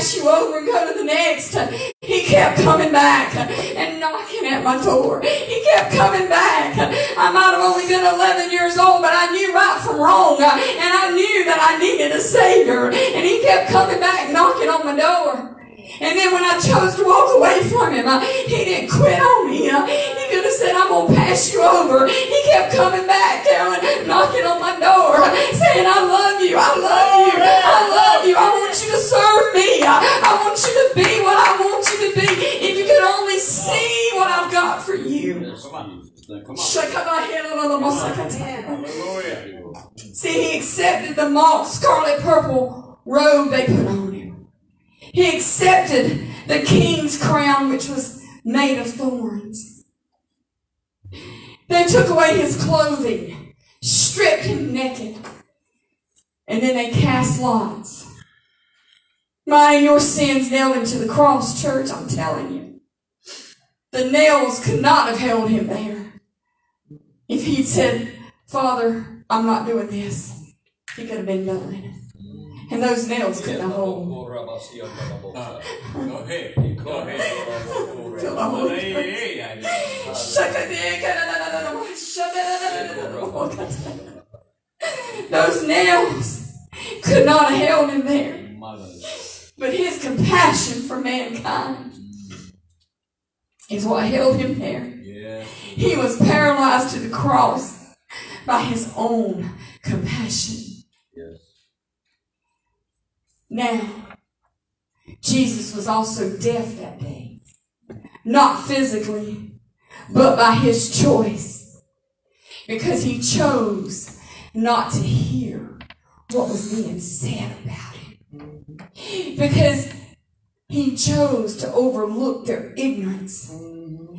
pass you over and go to the next. He kept coming back and knocking at my door. He kept coming back. I might have only been 11 years old, but I knew right from wrong. And I knew that I needed a Savior. And He kept coming back knocking on my door. And then when I chose to walk away from him, he didn't quit on me. He could have said, I'm going to pass you over. He kept coming back See, he accepted the mock scarlet purple robe they put on him. He accepted the king's crown, which was made of thorns. They took away his clothing, stripped him naked, and then they cast lots. Mine your sins nailed him to the cross, church, I'm telling you. The nails could not have held him there. If he'd said, Father, I'm not doing this, he could have been done. And those nails couldn't hold. Go ahead. Go ahead. Those nails could not have held him there. But his compassion for mankind is what held him there. He was paralyzed to the cross by his own compassion. Yes. Now, Jesus was also deaf that day. Not physically, but by his choice. Because he chose not to hear what was being said about him. Because he chose to overlook their ignorance.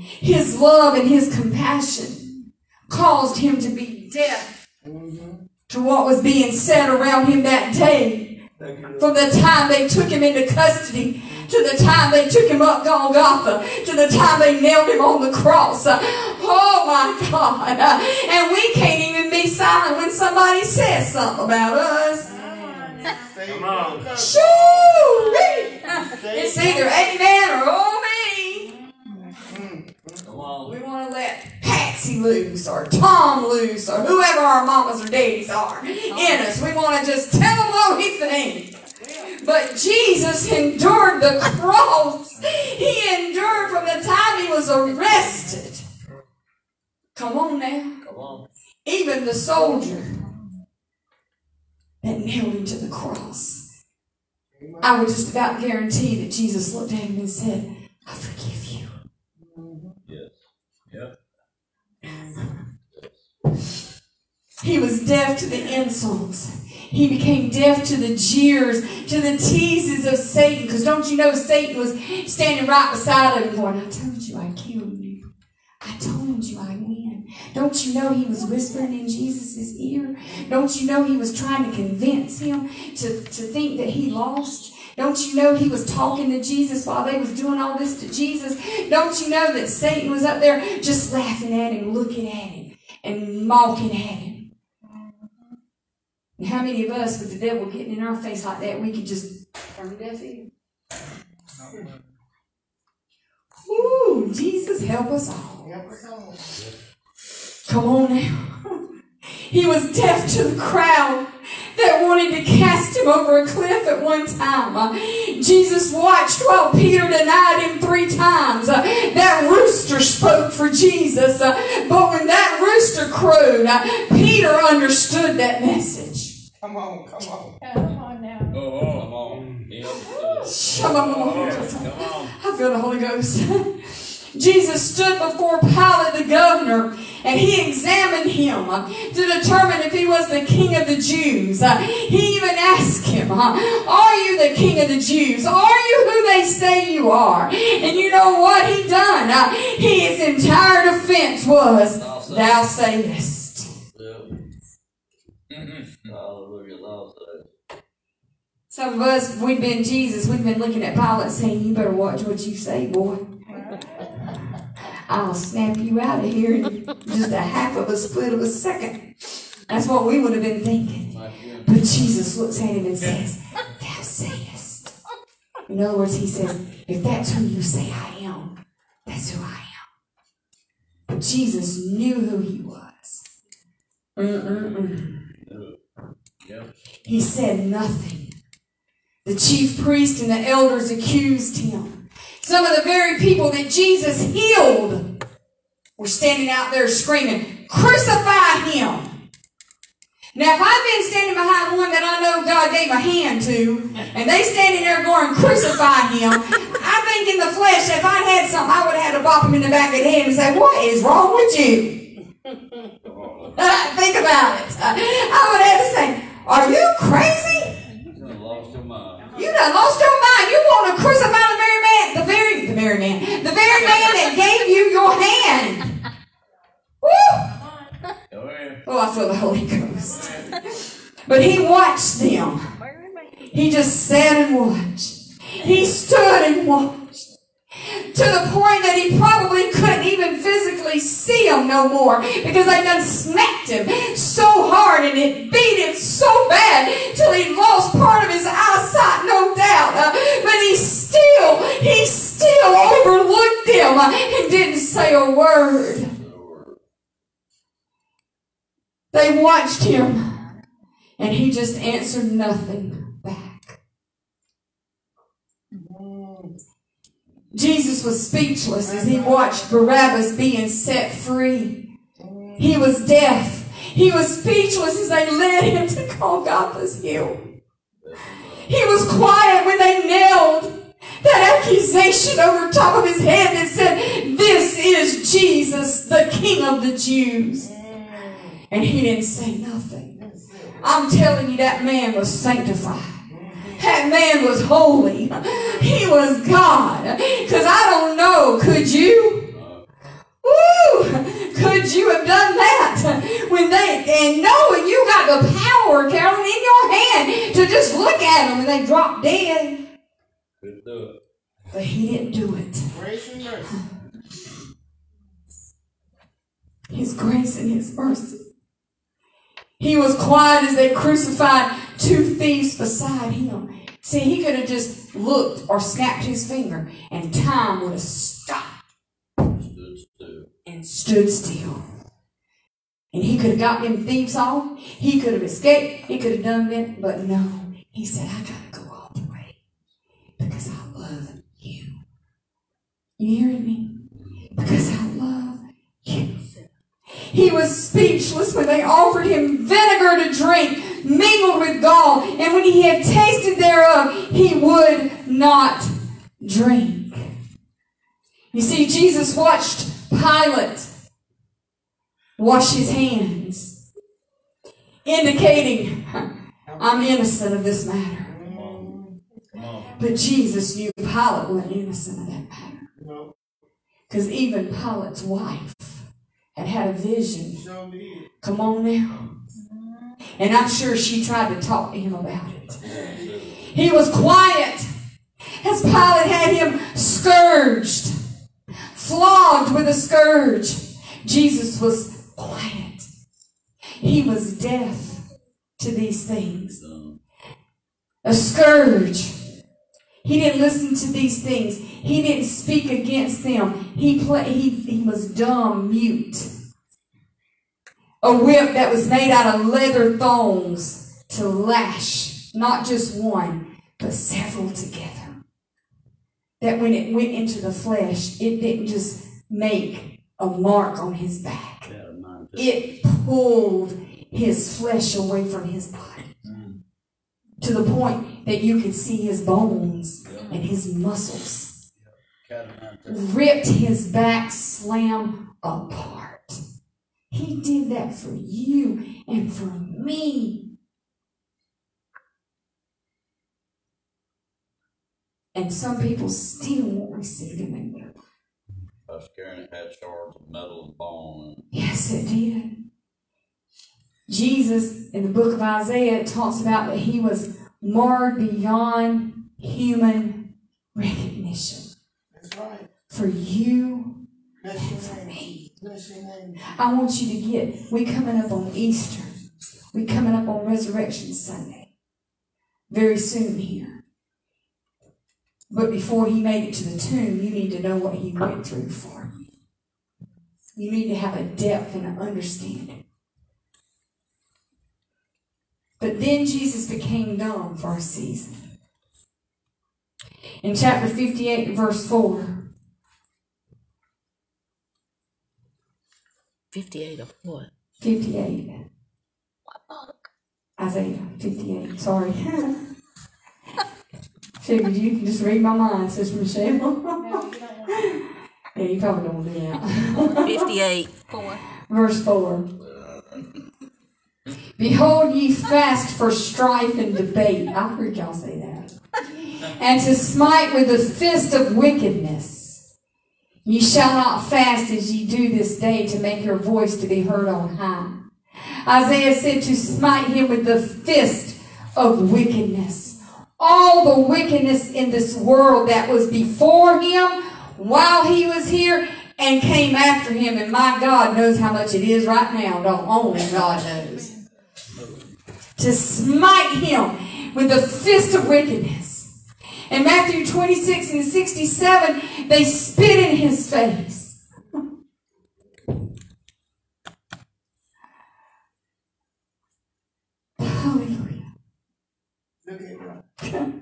His love and his compassion caused him to be deaf to what was being said around him that day from the time they took him into custody to the time they took him up Golgotha to the time they nailed him on the cross. Oh my God. And we can't even be silent when somebody says something about us. Come on. Shoo! It's either amen or oh. We want to let Patsy loose or Tom loose or whoever our mamas or daddies are in us. We want to just tell them what we think. But Jesus endured the cross. He endured from the time he was arrested. Come on now. Come on. Even the soldier that nailed him to the cross. I would just about guarantee that Jesus looked at him and said, I forgive He was deaf to the insults. He became deaf to the jeers, to the teases of Satan. Because don't you know Satan was standing right beside him going, I told you I killed you. I told you I win. Don't you know he was whispering in Jesus' ear? Don't you know he was trying to convince him to, to think that he lost? Don't you know he was talking to Jesus while they was doing all this to Jesus? Don't you know that Satan was up there just laughing at him, looking at him, and mocking at him? And how many of us, with the devil getting in our face like that, we could just turn deaf ear? Ooh, Jesus, help us all. Come on now. he was deaf to the crowd that wanted to cast him over a cliff at one time. Uh, Jesus watched while Peter denied him three times. Uh, that rooster spoke for Jesus. Uh, but when that rooster crowed, Peter understood that message. Come on, come on. Come on now. Oh, come on. Come on. I feel the Holy Ghost. Jesus stood before Pilate the governor and he examined him to determine if he was the king of the Jews. He even asked him, Are you the king of the Jews? Are you who they say you are? And you know what he done? His entire defense was, Thou sayest. Mm-hmm. Some of us, we've been Jesus, we've been looking at Pilate saying, You better watch what you say, boy. I'll snap you out of here in just a half of a split of a second. That's what we would have been thinking. But Jesus looks at him and says, Thou sayest. In other words, he says, if that's who you say I am, that's who I am. But Jesus knew who he was. Mm-mm-mm. He said nothing. The chief priest and the elders accused him. Some of the very people that Jesus healed were standing out there screaming, Crucify him! Now, if I've been standing behind one that I know God gave a hand to, and they standing there going, crucify him, I think in the flesh, if I had something, I would have had to bop him in the back of the head and say, what is wrong with you? Think about it. Uh, I would have to say, are you crazy? You done lost your mind. You done lost your mind. You want to crucify the very man, the very, the very man, the very man that gave you your hand. Woo! Oh, I feel the Holy Ghost. But he watched them. He just sat and watched. He stood and watched. To the point that he probably couldn't even physically see them no more because they done smacked him so hard and it beat him so bad till he lost part of his eyesight, no doubt. Uh, but he still, he still overlooked them and didn't say a word. They watched him, and he just answered nothing Jesus was speechless as he watched Barabbas being set free. He was deaf. He was speechless as they led him to Golgotha's hill. He was quiet when they nailed that accusation over top of his head that said, This is Jesus, the King of the Jews. And he didn't say nothing. I'm telling you, that man was sanctified. That man was holy. He was God. Because I don't know, could you? Woo! Could you have done that? When they, and knowing you got the power, Carolyn, in your hand to just look at them and they drop dead. Couldn't do it. But he didn't do it. Grace and mercy. His grace and his mercy. He was quiet as they crucified two thieves beside him. See, he could have just looked or snapped his finger and time would have stopped Stood and stood still. And he could have got them thieves off. He could have escaped. He could have done that. But no, he said, I gotta go all the way because I love you. You hearing me? Because I love you. He was speechless when they offered him vinegar to drink, mingled with gall, and when he had tasted thereof, he would not drink. You see, Jesus watched Pilate wash his hands, indicating, I'm innocent of this matter. But Jesus knew Pilate wasn't innocent of that matter. Because even Pilate's wife had had a vision. Come on now. And I'm sure she tried to talk to him about it. He was quiet as Pilate had him scourged, flogged with a scourge. Jesus was quiet. He was deaf to these things. A scourge. He didn't listen to these things. He didn't speak against them. He play, he, he was dumb, mute a whip that was made out of leather thongs to lash not just one, but several together. That when it went into the flesh, it didn't just make a mark on his back, Got a mind to- it pulled his flesh away from his body. To the point that you could see his bones and his muscles. Got a mind to- ripped his back slam apart. He did that for you and for me. And some people still won't receive him in their life. Uh, I was carrying it had shards of metal and bone. Yes, it did. Jesus, in the book of Isaiah, talks about that he was marred beyond human recognition That's right. for you Bless and your for me. I want you to get, we coming up on Easter. We coming up on Resurrection Sunday. Very soon here. But before he made it to the tomb, you need to know what he went through for you. You need to have a depth and an understanding. But then Jesus became dumb for a season. In chapter 58, verse 4, 58 of what? 58. What book? Isaiah 58, sorry. Figured you can just read my mind, Sister Michelle. yeah, you probably don't do that. 58. 4. Verse 4. Behold, ye fast for strife and debate. I heard y'all say that. And to smite with the fist of wickedness. Ye shall not fast as ye do this day to make your voice to be heard on high. Isaiah said to smite him with the fist of wickedness. All the wickedness in this world that was before him while he was here and came after him. And my God knows how much it is right now. Don't only God knows. To smite him with the fist of wickedness. In Matthew 26 and 67, they spit in his face. Hallelujah.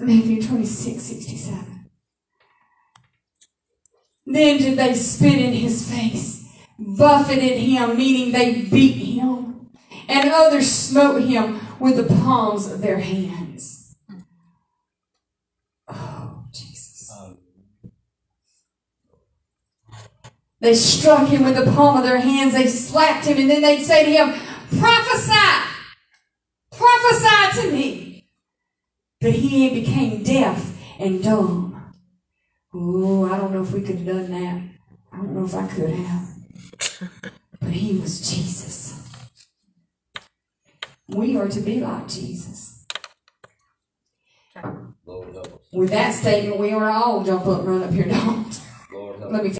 Matthew 26, 67. Then did they spit in his face, buffeted him, meaning they beat him, and others smote him with the palms of their hands. Oh, Jesus. They struck him with the palm of their hands, they slapped him, and then they'd say to him, Prophesy! Prophesy to me! But he became deaf and dumb. Oh, I don't know if we could have done that. I don't know if I could have. But he was Jesus. We are to be like Jesus. Lord help us. With that statement, we are all jump up run up here, don't. Lord help us. Let me